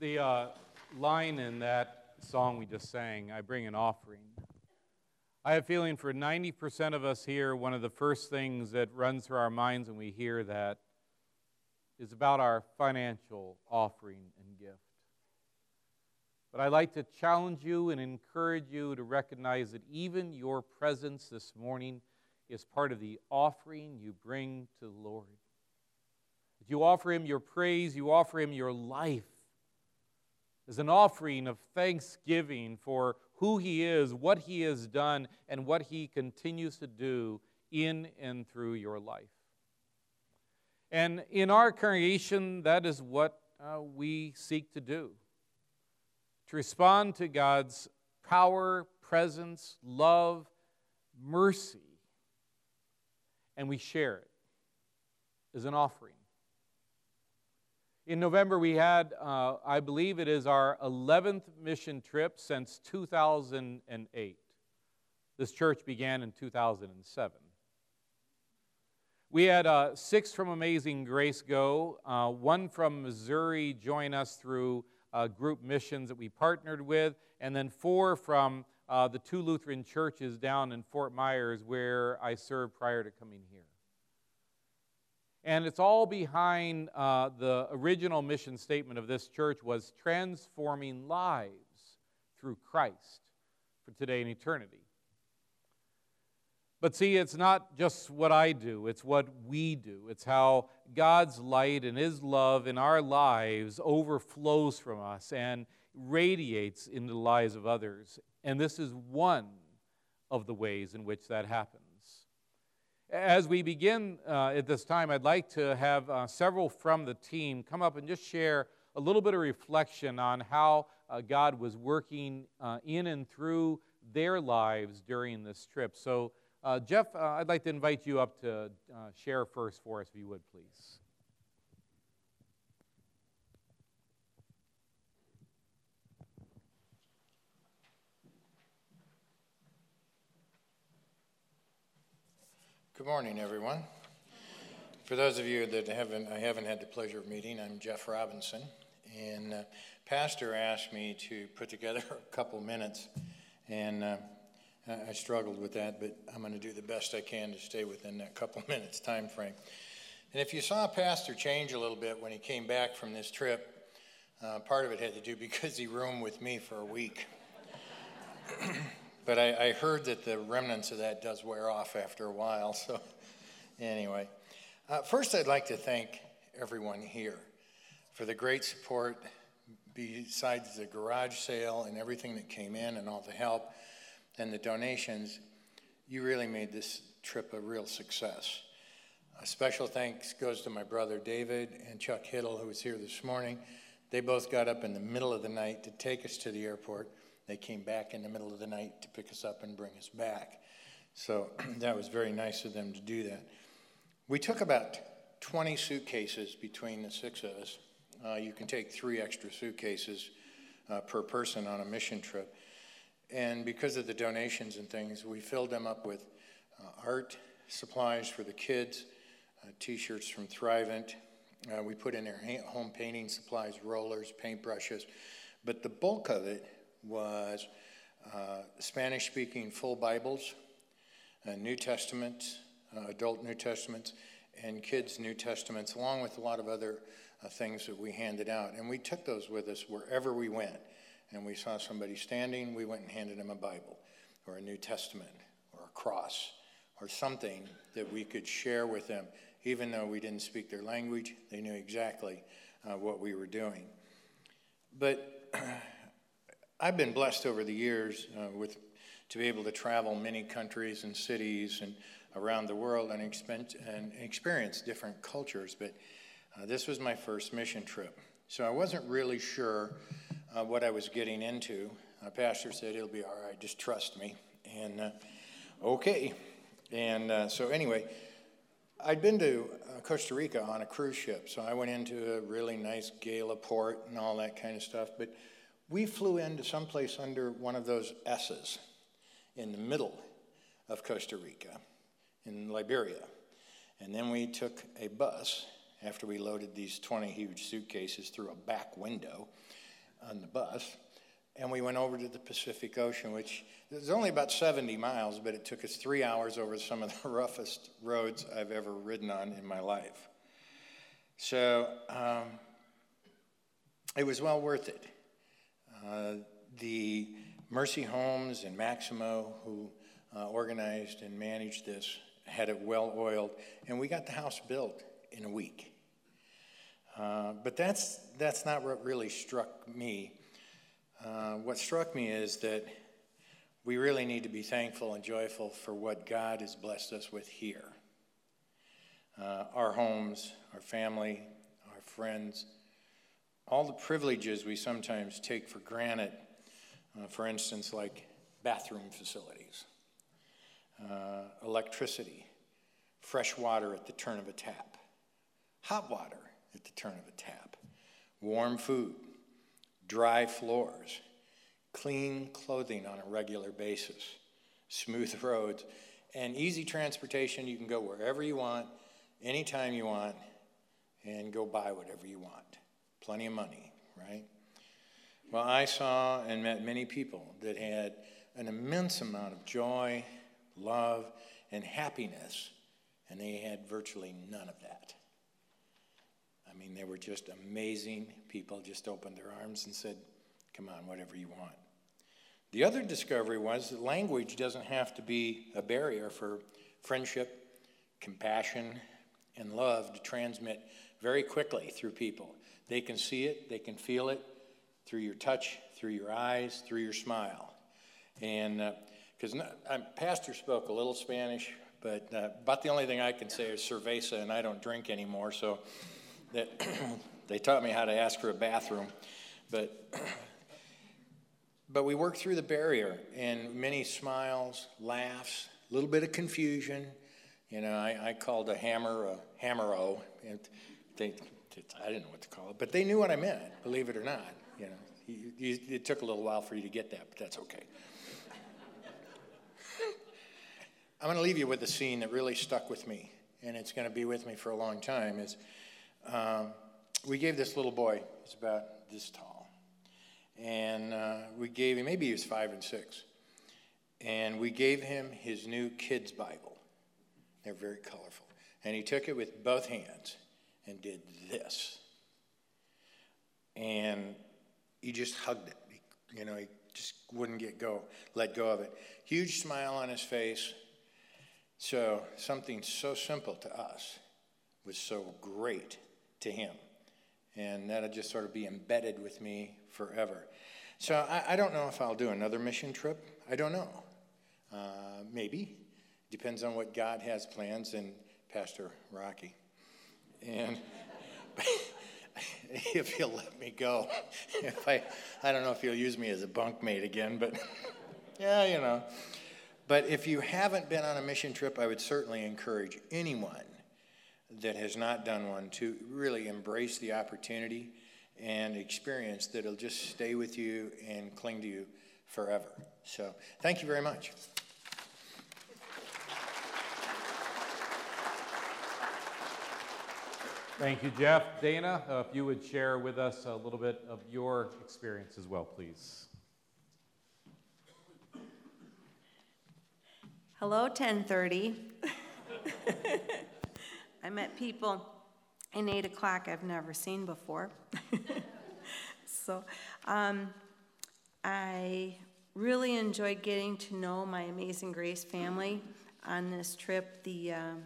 The uh, line in that song we just sang, I bring an offering. I have a feeling for 90% of us here, one of the first things that runs through our minds when we hear that is about our financial offering and gift. But I'd like to challenge you and encourage you to recognize that even your presence this morning is part of the offering you bring to the Lord. You offer Him your praise, you offer Him your life as an offering of thanksgiving for who He is, what He has done, and what He continues to do in and through your life. And in our congregation, that is what uh, we seek to do to respond to God's power, presence, love, mercy, and we share it as an offering. In November, we had, uh, I believe it is our 11th mission trip since 2008. This church began in 2007. We had uh, six from Amazing Grace go, uh, one from Missouri join us through uh, group missions that we partnered with, and then four from uh, the two Lutheran churches down in Fort Myers where I served prior to coming here. And it's all behind uh, the original mission statement of this church was transforming lives through Christ for today and eternity. But see, it's not just what I do, it's what we do. It's how God's light and His love in our lives overflows from us and radiates into the lives of others. And this is one of the ways in which that happens. As we begin uh, at this time, I'd like to have uh, several from the team come up and just share a little bit of reflection on how uh, God was working uh, in and through their lives during this trip. So, uh, Jeff, uh, I'd like to invite you up to share first for us, if you would, please. Good morning, everyone. For those of you that haven't, I haven't had the pleasure of meeting, I'm Jeff Robinson, and uh, Pastor asked me to put together a couple minutes, and uh, I struggled with that, but I'm going to do the best I can to stay within that couple minutes time frame. And if you saw Pastor change a little bit when he came back from this trip, uh, part of it had to do because he roomed with me for a week. But I, I, heard that the remnants of that does wear off after a while. So, anyway, uh, first I'd like to thank everyone here for the great support besides the garage sale and everything that came in and all the help and the donations. You really made this trip a real success. A special thanks goes to my brother David and Chuck Hiddle, who was here this morning. They both got up in the middle of the night to take us to the airport they came back in the middle of the night to pick us up and bring us back. So that was very nice of them to do that. We took about 20 suitcases between the six of us. Uh, you can take three extra suitcases uh, per person on a mission trip. And because of the donations and things, we filled them up with uh, art supplies for the kids, uh, t shirts from Thrivent. Uh, we put in their home painting supplies, rollers, paintbrushes. But the bulk of it was uh, Spanish speaking full Bibles, uh, New Testaments, uh, adult New Testaments, and kids' New Testaments, along with a lot of other uh, things that we handed out. And we took those with us wherever we went. And we saw somebody standing, we went and handed them a Bible or a New Testament or a cross or something that we could share with them. Even though we didn't speak their language, they knew exactly uh, what we were doing. But I've been blessed over the years uh, with to be able to travel many countries and cities and around the world and, expen- and experience different cultures. But uh, this was my first mission trip, so I wasn't really sure uh, what I was getting into. A pastor said it'll be all right, just trust me, and uh, okay. And uh, so anyway, I'd been to uh, Costa Rica on a cruise ship, so I went into a really nice gala port and all that kind of stuff, but we flew into someplace under one of those S's in the middle of Costa Rica, in Liberia. And then we took a bus after we loaded these 20 huge suitcases through a back window. on the bus, and we went over to the Pacific Ocean, which is only about 70 miles, but it took us three hours over some of the roughest roads I've ever ridden on in my life. So um, it was well worth it. Uh, the Mercy Homes and Maximo, who uh, organized and managed this, had it well oiled, and we got the house built in a week. Uh, but that's, that's not what really struck me. Uh, what struck me is that we really need to be thankful and joyful for what God has blessed us with here. Uh, our homes, our family, our friends, all the privileges we sometimes take for granted, uh, for instance, like bathroom facilities, uh, electricity, fresh water at the turn of a tap, hot water at the turn of a tap, warm food, dry floors, clean clothing on a regular basis, smooth roads, and easy transportation. You can go wherever you want, anytime you want, and go buy whatever you want. Plenty of money, right? Well, I saw and met many people that had an immense amount of joy, love, and happiness, and they had virtually none of that. I mean, they were just amazing people, just opened their arms and said, Come on, whatever you want. The other discovery was that language doesn't have to be a barrier for friendship, compassion, and love to transmit very quickly through people. They can see it, they can feel it through your touch, through your eyes, through your smile. And because uh, Pastor spoke a little Spanish, but uh, about the only thing I can say is cerveza, and I don't drink anymore, so that they taught me how to ask for a bathroom, but but we worked through the barrier and many smiles, laughs, a little bit of confusion. You know, I, I called a hammer a hammer-o. And they, I didn't know what to call it, but they knew what I meant, believe it or not. You know, you, you, it took a little while for you to get that, but that's okay. I'm going to leave you with a scene that really stuck with me, and it's going to be with me for a long time. Is um, we gave this little boy, he's about this tall, and uh, we gave him, maybe he was five and six, and we gave him his new kid's Bible. They're very colorful. And he took it with both hands and did this. And he just hugged it. He, you know, he just wouldn't get go, let go of it. Huge smile on his face. So something so simple to us was so great to him. And that'll just sort of be embedded with me forever. So I, I don't know if I'll do another mission trip. I don't know. Uh, maybe. Depends on what God has plans and Pastor Rocky. And if you'll let me go. If I, I don't know if you'll use me as a bunkmate again, but yeah, you know. But if you haven't been on a mission trip, I would certainly encourage anyone that has not done one to really embrace the opportunity and experience that'll just stay with you and cling to you forever. So, thank you very much. Thank you, Jeff. Dana, uh, if you would share with us a little bit of your experience as well, please. Hello, 1030. I met people in 8 o'clock I've never seen before. so um, I really enjoyed getting to know my Amazing Grace family on this trip. The um,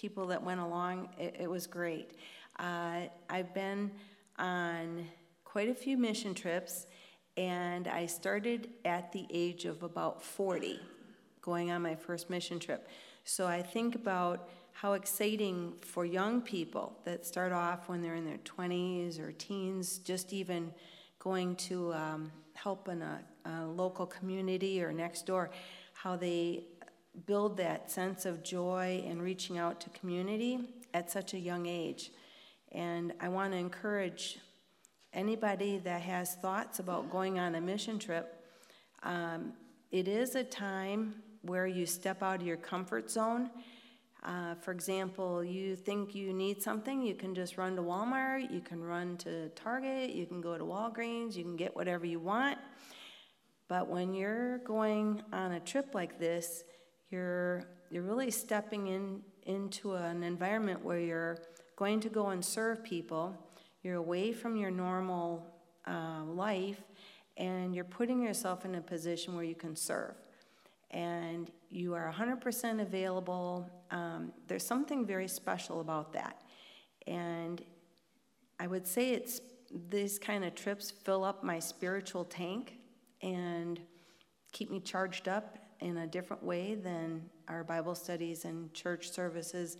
people that went along, it, it was great. Uh, I've been on quite a few mission trips, and I started at the age of about 40 going on my first mission trip. So I think about how exciting for young people that start off when they're in their 20s or teens, just even going to um, help in a, a local community or next door, how they build that sense of joy and reaching out to community at such a young age. And I want to encourage anybody that has thoughts about going on a mission trip. Um, it is a time where you step out of your comfort zone Uh, for example, you think you need something, you can just run to Walmart, you can run to Target, you can go to Walgreens, you can get whatever you want. But when you're going on a trip like this, you're, you're really stepping in, into an environment where you're going to go and serve people. You're away from your normal uh, life, and you're putting yourself in a position where you can serve. And you are 100% available. Um, there's something very special about that. And I would say it's these kind of trips fill up my spiritual tank and keep me charged up in a different way than our Bible studies and church services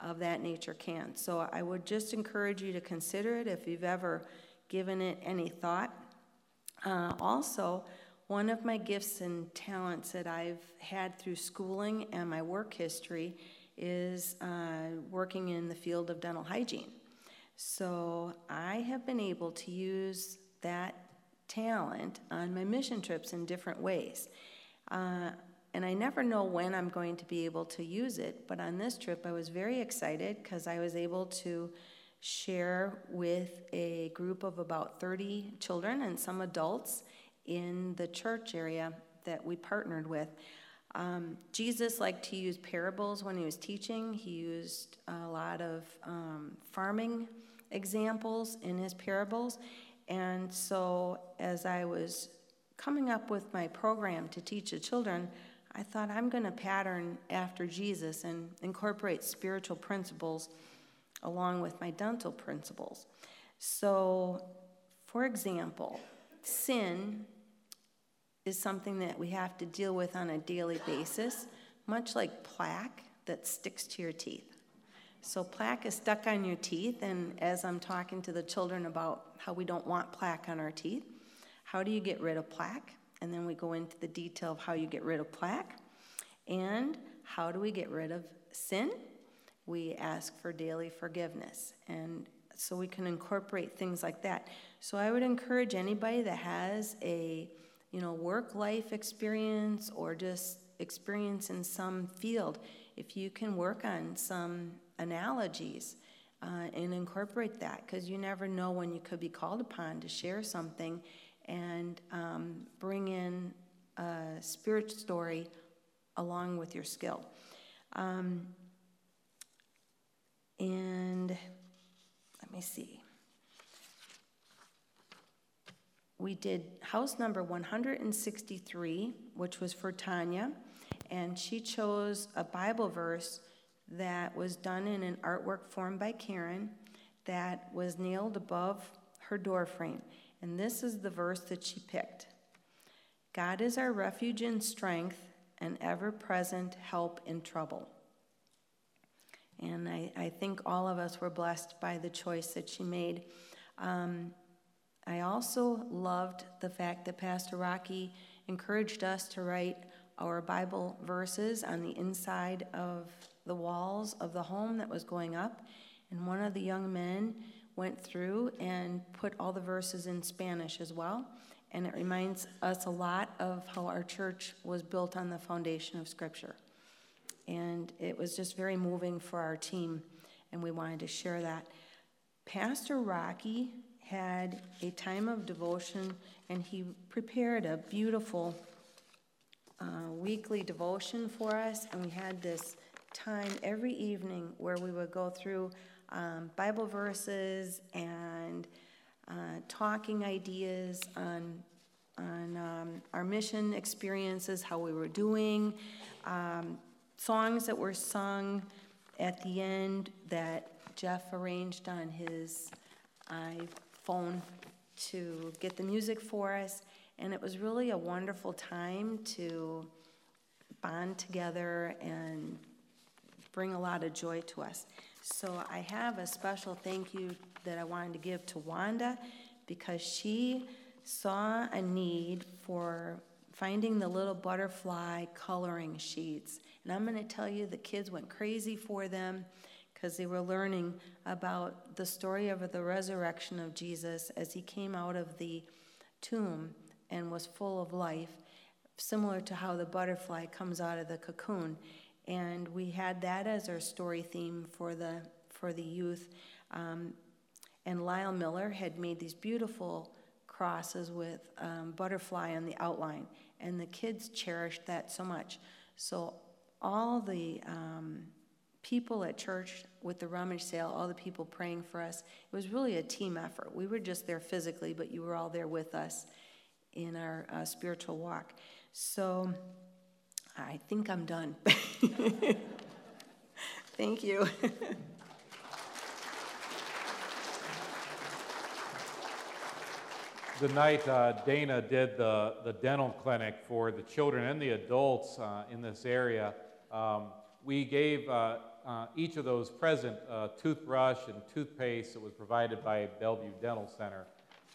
of that nature can. So I would just encourage you to consider it if you've ever given it any thought. Uh, also, one of my gifts and talents that I've had through schooling and my work history is uh, working in the field of dental hygiene. So I have been able to use that talent on my mission trips in different ways. Uh, and I never know when I'm going to be able to use it, but on this trip I was very excited because I was able to share with a group of about 30 children and some adults in the church area that we partnered with. Um, Jesus liked to use parables when he was teaching. He used a lot of um, farming examples in his parables. And so, as I was coming up with my program to teach the children, I thought I'm going to pattern after Jesus and incorporate spiritual principles along with my dental principles. So, for example, sin is something that we have to deal with on a daily basis, much like plaque that sticks to your teeth. So, plaque is stuck on your teeth, and as I'm talking to the children about how we don't want plaque on our teeth, how do you get rid of plaque? And then we go into the detail of how you get rid of plaque. And how do we get rid of sin? We ask for daily forgiveness. And so we can incorporate things like that. So I would encourage anybody that has a you know work life experience or just experience in some field, if you can work on some analogies uh, and incorporate that because you never know when you could be called upon to share something and um, bring in a spirit story along with your skill. Um, and let me see. We did house number 163, which was for Tanya, and she chose a Bible verse that was done in an artwork formed by Karen that was nailed above her door frame. And this is the verse that she picked God is our refuge and strength, and ever present help in trouble. And I, I, think all of us were blessed by the choice that she made. Um, I also loved the fact that Pastor Rocky encouraged us to write our Bible verses on the inside of the walls of the home that was going up. And one of the young men went through and put all the verses in Spanish as well. And it reminds us a lot of how our church was built on the foundation of Scripture. And it was just very moving for our team, and we wanted to share that. Pastor Rocky had a time of devotion, and he prepared a beautiful uh, weekly devotion for us, and we had this time every evening where we would go through um, Bible verses and uh, talking ideas on on um, our mission experiences, how we were doing, um, songs that were sung at the end that Jeff arranged on his iPhone to get the music for us. And it was really a wonderful time to bond together and bring a lot of joy to us. So I have a special thank you that I wanted to give to Wanda because she saw a need for finding the little butterfly coloring sheets. And I'm going to tell you, the kids went crazy for them because they were learning about the story of the resurrection of Jesus as he came out of the tomb and was full of life, similar to how the butterfly comes out of the cocoon. And we had that as our story theme for the, for the youth. Um, and Lyle Miller had made these beautiful crosses with um, butterfly on the outline, and the kids cherished that so much. So all the um, people at church with the rummage sale, all the people praying for us, it was really a team effort. We were just there physically, but you were all there with us in our uh, spiritual walk. So I think I'm done. Thank you. the night uh, Dana did the, the dental clinic for the children and the adults uh, in this area, um, we gave uh, uh each of those present a toothbrush and toothpaste that was provided by Belleview Dental Center.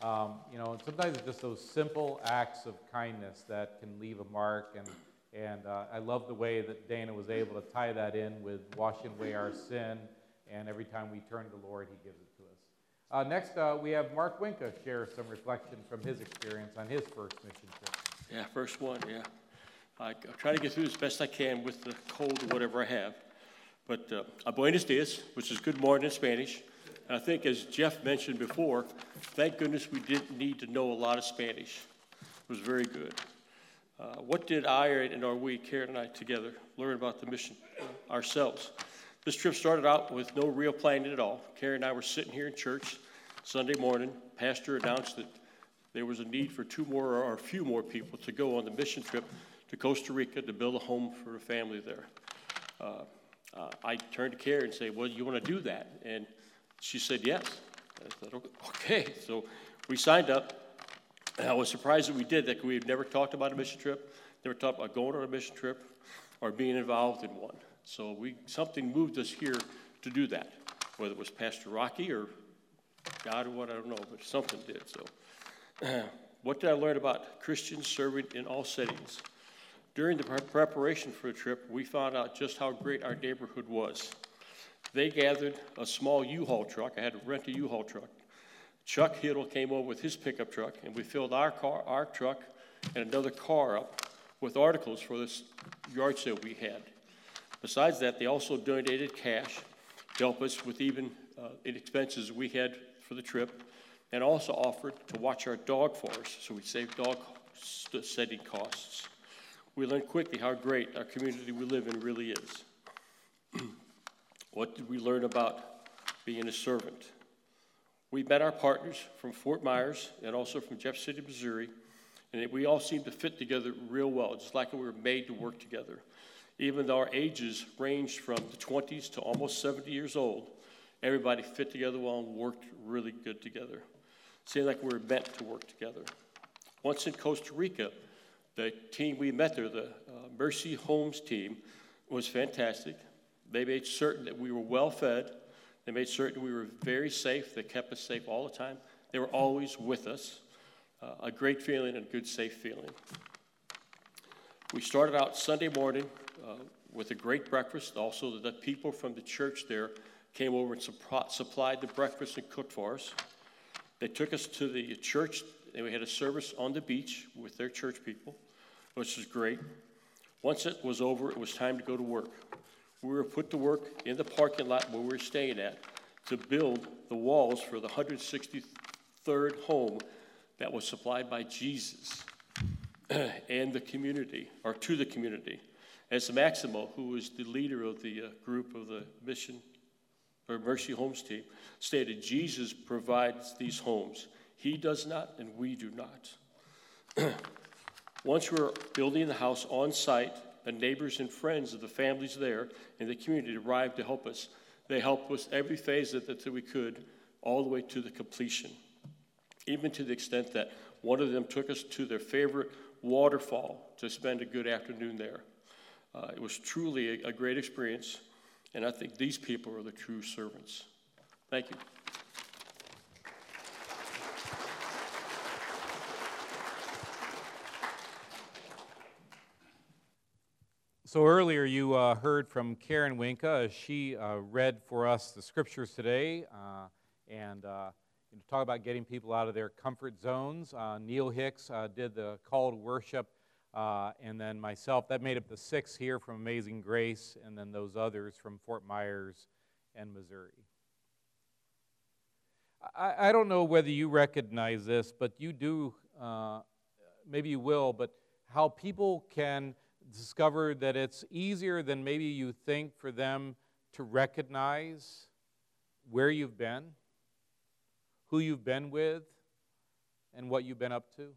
Um, you know, and sometimes it's just those simple acts of kindness that can leave a mark. And, and uh, I love the way that Dana was able to tie that in with washing away our sin. And every time we turn to the Lord, He gives it to us. Uh, next, uh, we have Mark Winka share some reflection from his experience on his first mission trip. Yeah, first one, yeah. I, will try to get through as best I can with the cold or whatever I have. But uh, buenos dias, which is good morning in Spanish. And I think, as Jeff mentioned before, thank goodness we didn't need to know a lot of Spanish. It was very good. Uh, what did I and are we, Karen and I together, learn about the mission uh, ourselves? This trip started out with no real planning at all. Karen and I were sitting here in church Sunday morning. Pastor announced that there was a need for two more or a few more people to go on the mission trip to Costa Rica to build a home for a family there. Uh, uh, I turned to Karen and said, Well, you want to do that? And she said yes. I said, okay. So we signed up. And I was surprised that we did that because we had never talked about a mission trip, never talked about going on a mission trip or being involved in one. So we something moved us here to do that, whether it was Pastor Rocky or God or what, I don't know, but something did. So, what did I learn about Christians serving in all settings? During the preparation for the trip, we found out just how great our neighborhood was. They gathered a small U-Haul truck. I had to rent a U-Haul truck. Chuck Hiddle came over with his pickup truck, and we filled our car, our truck, and another car up with articles for this yard sale we had. Besides that, they also donated cash to help us with even uh, expenses we had for the trip, and also offered to watch our dog for us, so we saved dog setting costs. We learned quickly how great our community we live in really is. What did we learn about being a servant? We met our partners from Fort Myers and also from Jeff City, Missouri, and we all seemed to fit together real well, just like we were made to work together. Even though our ages ranged from the 20s to almost 70 years old, everybody fit together well and worked really good together. Seemed like we were meant to work together. Once in Costa Rica, the team we met there, the uh, Mercy Homes team, was fantastic. They made certain that we were well fed. They made certain we were very safe. They kept us safe all the time. They were always with us. Uh, a great feeling and a good, safe feeling. We started out Sunday morning uh, with a great breakfast. Also, the people from the church there came over and supplied the breakfast and cooked for us. They took us to the church, and we had a service on the beach with their church people, which was great. Once it was over, it was time to go to work we were put to work in the parking lot where we were staying at to build the walls for the 163rd home that was supplied by Jesus and the community, or to the community. As Maximo, who was the leader of the uh, group of the mission or Mercy Homes team, stated, Jesus provides these homes. He does not, and we do not. Once we were building the house on site, the neighbors and friends of the families there in the community arrived to help us. They helped us every phase that, that we could, all the way to the completion. Even to the extent that one of them took us to their favorite waterfall to spend a good afternoon there. Uh, it was truly a, a great experience, and I think these people are the true servants. Thank you. So earlier you uh, heard from Karen Winka as she uh, read for us the scriptures today uh, and uh, you know, talk about getting people out of their comfort zones. Uh, Neil Hicks uh, did the call to worship and then myself. That made up the six here from Amazing Grace, and then those others from Fort Myers and Missouri. I, I don't know whether you recognize this, but you do, maybe you will, but how people can discover that it's easier than maybe you think for them to recognize where you've been, who you've been with, and what you've been up to.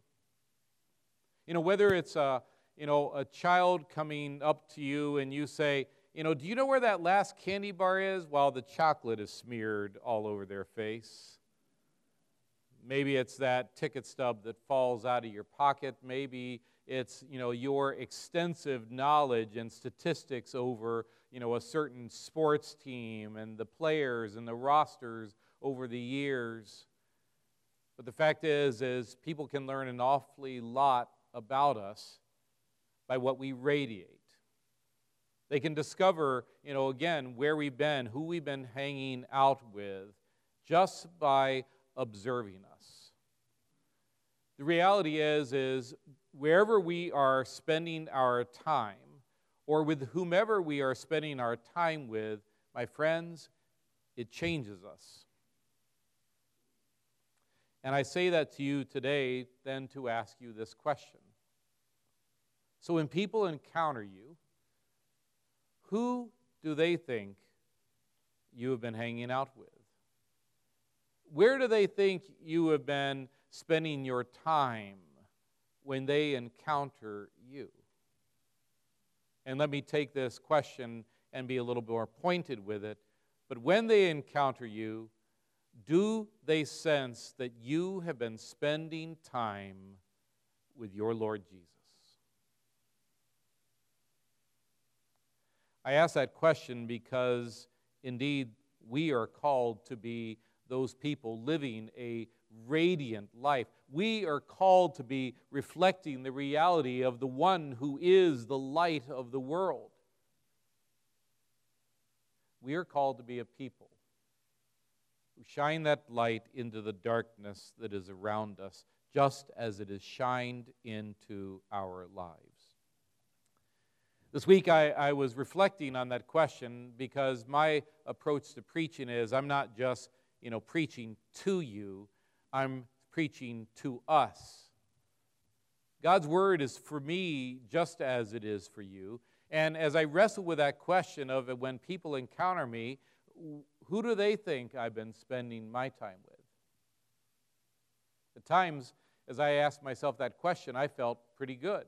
You know, whether it's a, you know, a child coming up to you and you say, you know, do you know where that last candy bar is? While the chocolate is smeared all over their face. Maybe it's that ticket stub that falls out of your pocket. Maybe it's, you know, your extensive knowledge and statistics over, you know, a certain sports team and the players and the rosters over the years. But the fact is is people can learn an awfully lot about us by what we radiate. They can discover, you know, again, where we've been, who we've been hanging out with, just by observing us. The reality is, is wherever we are spending our time, or with whomever we are spending our time with, my friends, it changes us. And I say that to you today, then to ask you this question. So when people encounter you, who do they think you have been hanging out with? Where do they think you have been spending your time when they encounter you? And let me take this question and be a little more pointed with it. But when they encounter you, do they sense that you have been spending time with your Lord Jesus? I ask that question because indeed we are called to be those people living a radiant life. We are called to be reflecting the reality of the one who is the light of the world. We are called to be a people who shine that light into the darkness that is around us, just as it is shined into our lives. This week I, I was reflecting on that question because my approach to preaching is I'm not just you know, preaching to you, I'm preaching to us. God's word is for me just as it is for you. And as I wrestle with that question of when people encounter me, who do they think I've been spending my time with? At times, as I asked myself that question, I felt pretty good.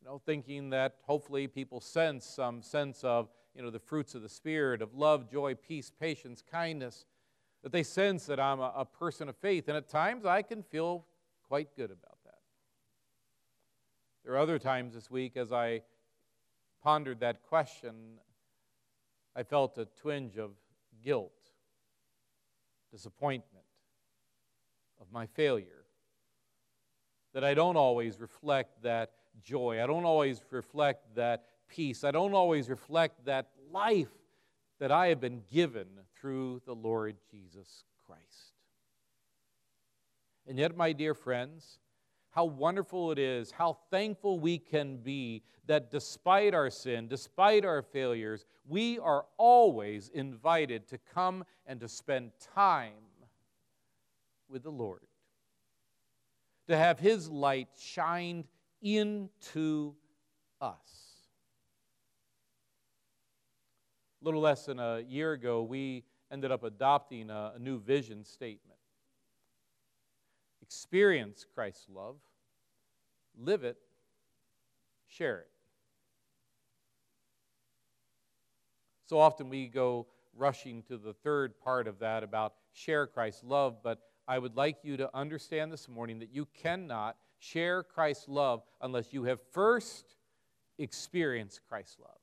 You know, thinking that hopefully people sense some sense of, you know, the fruits of the Spirit of love, joy, peace, patience, kindness, that they sense that I'm a, a person of faith. And at times I can feel quite good about that. There are other times this week as I pondered that question, I felt a twinge of guilt, disappointment, of my failure. That I don't always reflect that joy. I don't always reflect that peace. I don't always reflect that life that I have been given through the Lord Jesus Christ. And yet, my dear friends, how wonderful it is, how thankful we can be that despite our sin, despite our failures, we are always invited to come and to spend time with the Lord. To have His light shined into us. A little less than a year ago, we ended up adopting a, a new vision statement. Experience Christ's love, live it, share it. So often we go rushing to the third part of that about share Christ's love, but I would like you to understand this morning that you cannot share Christ's love unless you have first experienced Christ's love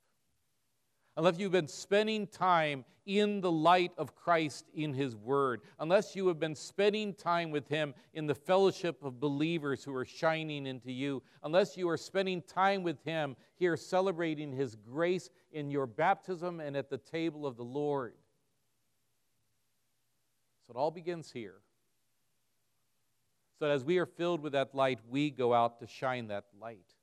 unless you've been spending time in the light of Christ in His Word, unless you have been spending time with Him in the fellowship of believers who are shining into you, unless you are spending time with Him here celebrating His grace in your baptism and at the table of the Lord. So it all begins here. So that as we are filled with that light, we go out to shine that light.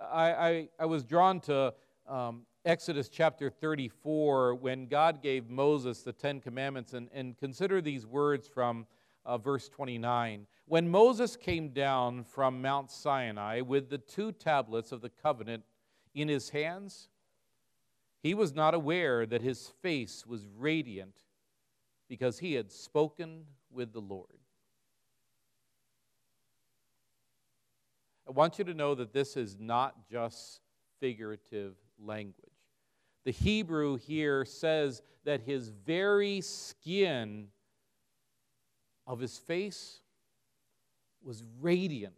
I, I, I was drawn to um, Exodus chapter 34 when God gave Moses the Ten Commandments, and, and consider these words from uh, verse 29. When Moses came down from Mount Sinai with the two tablets of the covenant in his hands, he was not aware that his face was radiant because he had spoken with the Lord. I want you to know that this is not just figurative language. The Hebrew here says that his very skin of his face was radiant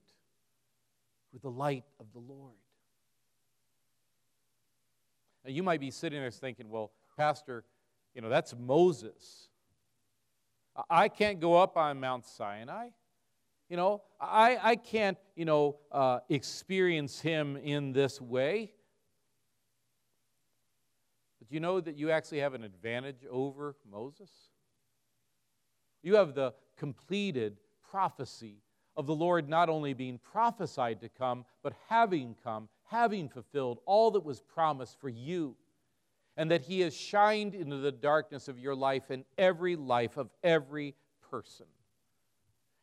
with the light of the Lord. Now, you might be sitting there thinking, well, Pastor, you know, that's Moses. I can't go up on Mount Sinai. You know, I, I can't, you know, uh, experience him in this way. But you know that you actually have an advantage over Moses? You have the completed prophecy of the Lord not only being prophesied to come, but having come, having fulfilled all that was promised for you, and that He has shined into the darkness of your life and every life of every person.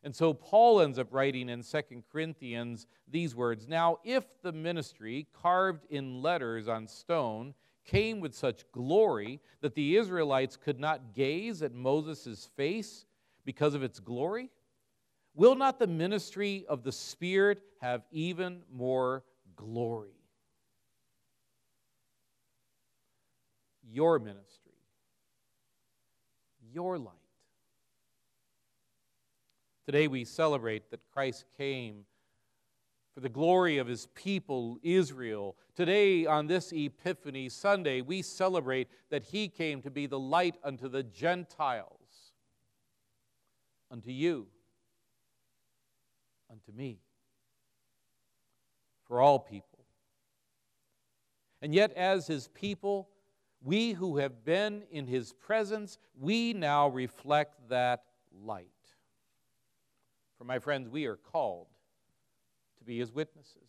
And so Paul ends up writing in 2 Corinthians these words Now, if the ministry carved in letters on stone came with such glory that the Israelites could not gaze at Moses' face because of its glory, will not the ministry of the Spirit have even more glory? Your ministry, your light. Today we celebrate that Christ came for the glory of his people, Israel. Today, on this Epiphany Sunday, we celebrate that he came to be the light unto the Gentiles, unto you, unto me, for all people. And yet, as his people, we who have been in his presence, we now reflect that light. For my friends, we are called be his witnesses.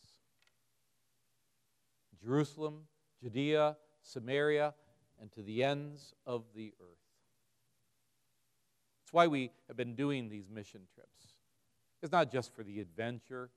Jerusalem, Judea, Samaria, and to the ends of the earth. That's why we have been doing these mission trips. It's not just for the adventure,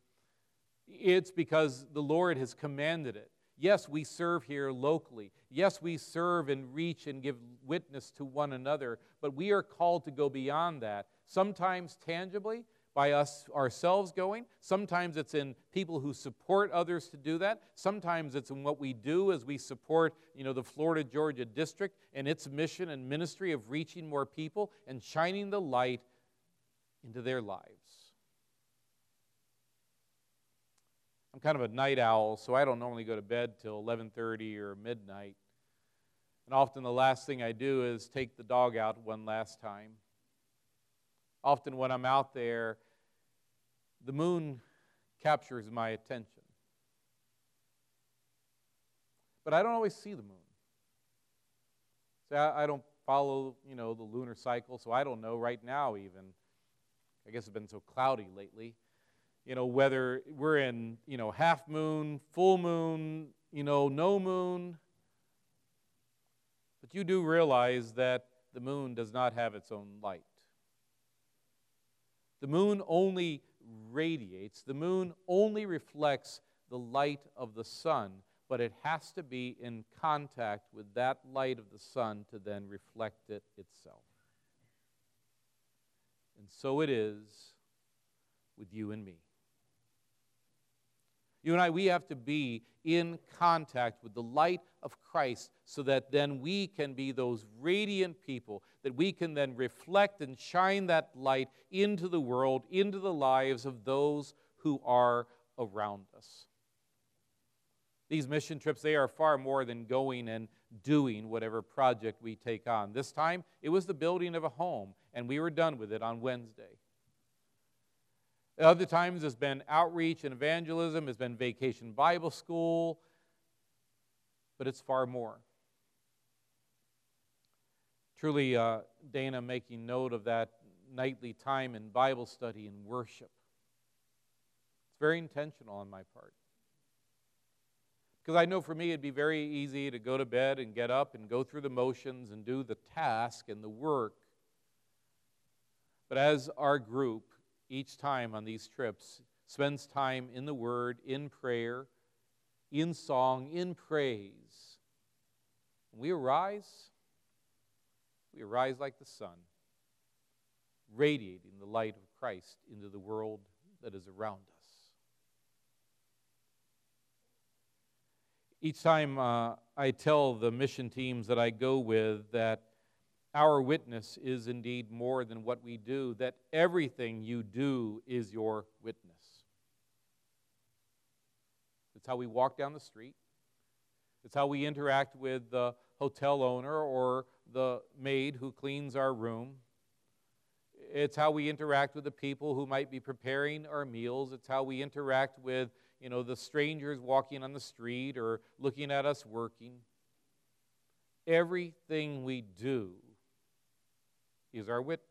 it's because the Lord has commanded it. Yes, we serve here locally. Yes, we serve and reach and give witness to one another, but we are called to go beyond that, sometimes tangibly, by us ourselves going. Sometimes it's in people who support others to do that. Sometimes it's in what we do as we support, you know, the Florida Georgia district and its mission and ministry of reaching more people and shining the light into their lives. I'm kind of a night owl, so I don't normally go to bed till 11:30 or midnight. And often the last thing I do is take the dog out one last time often when I'm out there, the moon captures my attention. But I don't always see the moon. See, I, I don't follow, you know, the lunar cycle, so I don't know right now even. I guess it's been so cloudy lately. You know, whether we're in, you know, half moon, full moon, you know, no moon. But you do realize that the moon does not have its own light. The moon only radiates, the moon only reflects the light of the sun, but it has to be in contact with that light of the sun to then reflect it itself. And so it is with you and me. You and I, we have to be in contact with the light of Christ so that then we can be those radiant people, that we can then reflect and shine that light into the world, into the lives of those who are around us. These mission trips, they are far more than going and doing whatever project we take on. This time, it was the building of a home, and we were done with it on Wednesday. Other times it's been outreach and evangelism, it's been vacation Bible school, but it's far more. Truly, uh, Dana making note of that nightly time in Bible study and worship. It's very intentional on my part. Because I know for me it'd be very easy to go to bed and get up and go through the motions and do the task and the work. But as our group, each time on these trips, spends time in the Word, in prayer, in song, in praise, we arise, we arise like the sun, radiating the light of Christ into the world that is around us. Each time uh, I tell the mission teams that I go with that our witness is indeed more than what we do, that everything you do is your witness. It's how we walk down the street, it's how we interact with the hotel owner or the maid who cleans our room. It's how we interact with the people who might be preparing our meals. It's how we interact with you know, the strangers walking on the street or looking at us working. Everything we do is our witness.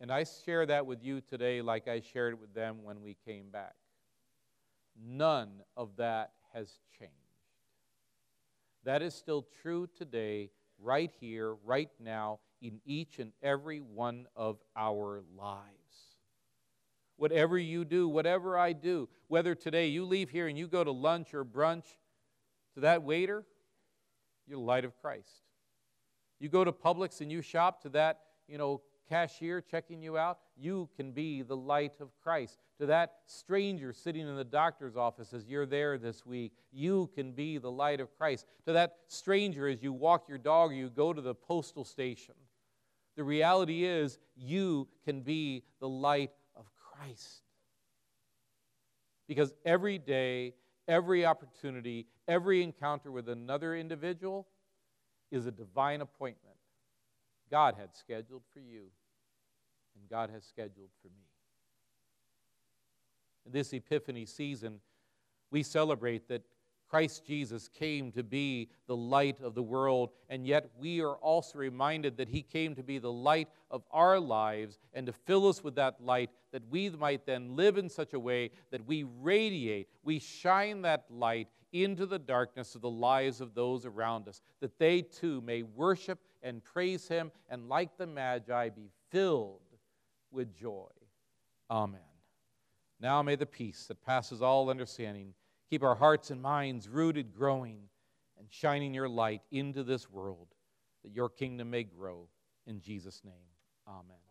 And I share that with you today like I shared it with them when we came back. None of that has changed. That is still true today, right here, right now, in each and every one of our lives whatever you do, whatever I do, whether today you leave here and you go to lunch or brunch, to that waiter, you're the light of Christ. You go to Publix and you shop to that, you know, cashier checking you out, you can be the light of Christ. To that stranger sitting in the doctor's office as you're there this week, you can be the light of Christ. To that stranger as you walk your dog or you go to the postal station, the reality is you can be the light of Christ. Because every day, every opportunity, every encounter with another individual is a divine appointment God had scheduled for you, and God has scheduled for me. In this Epiphany season, we celebrate that Christ Jesus came to be the light of the world, and yet we are also reminded that He came to be the light of our lives and to fill us with that light, that we might then live in such a way that we radiate, we shine that light into the darkness of the lives of those around us, that they too may worship and praise Him, and like the Magi, be filled with joy. Amen. Now may the peace that passes all understanding Keep our hearts and minds rooted, growing, and shining your light into this world that your kingdom may grow. In Jesus' name, amen.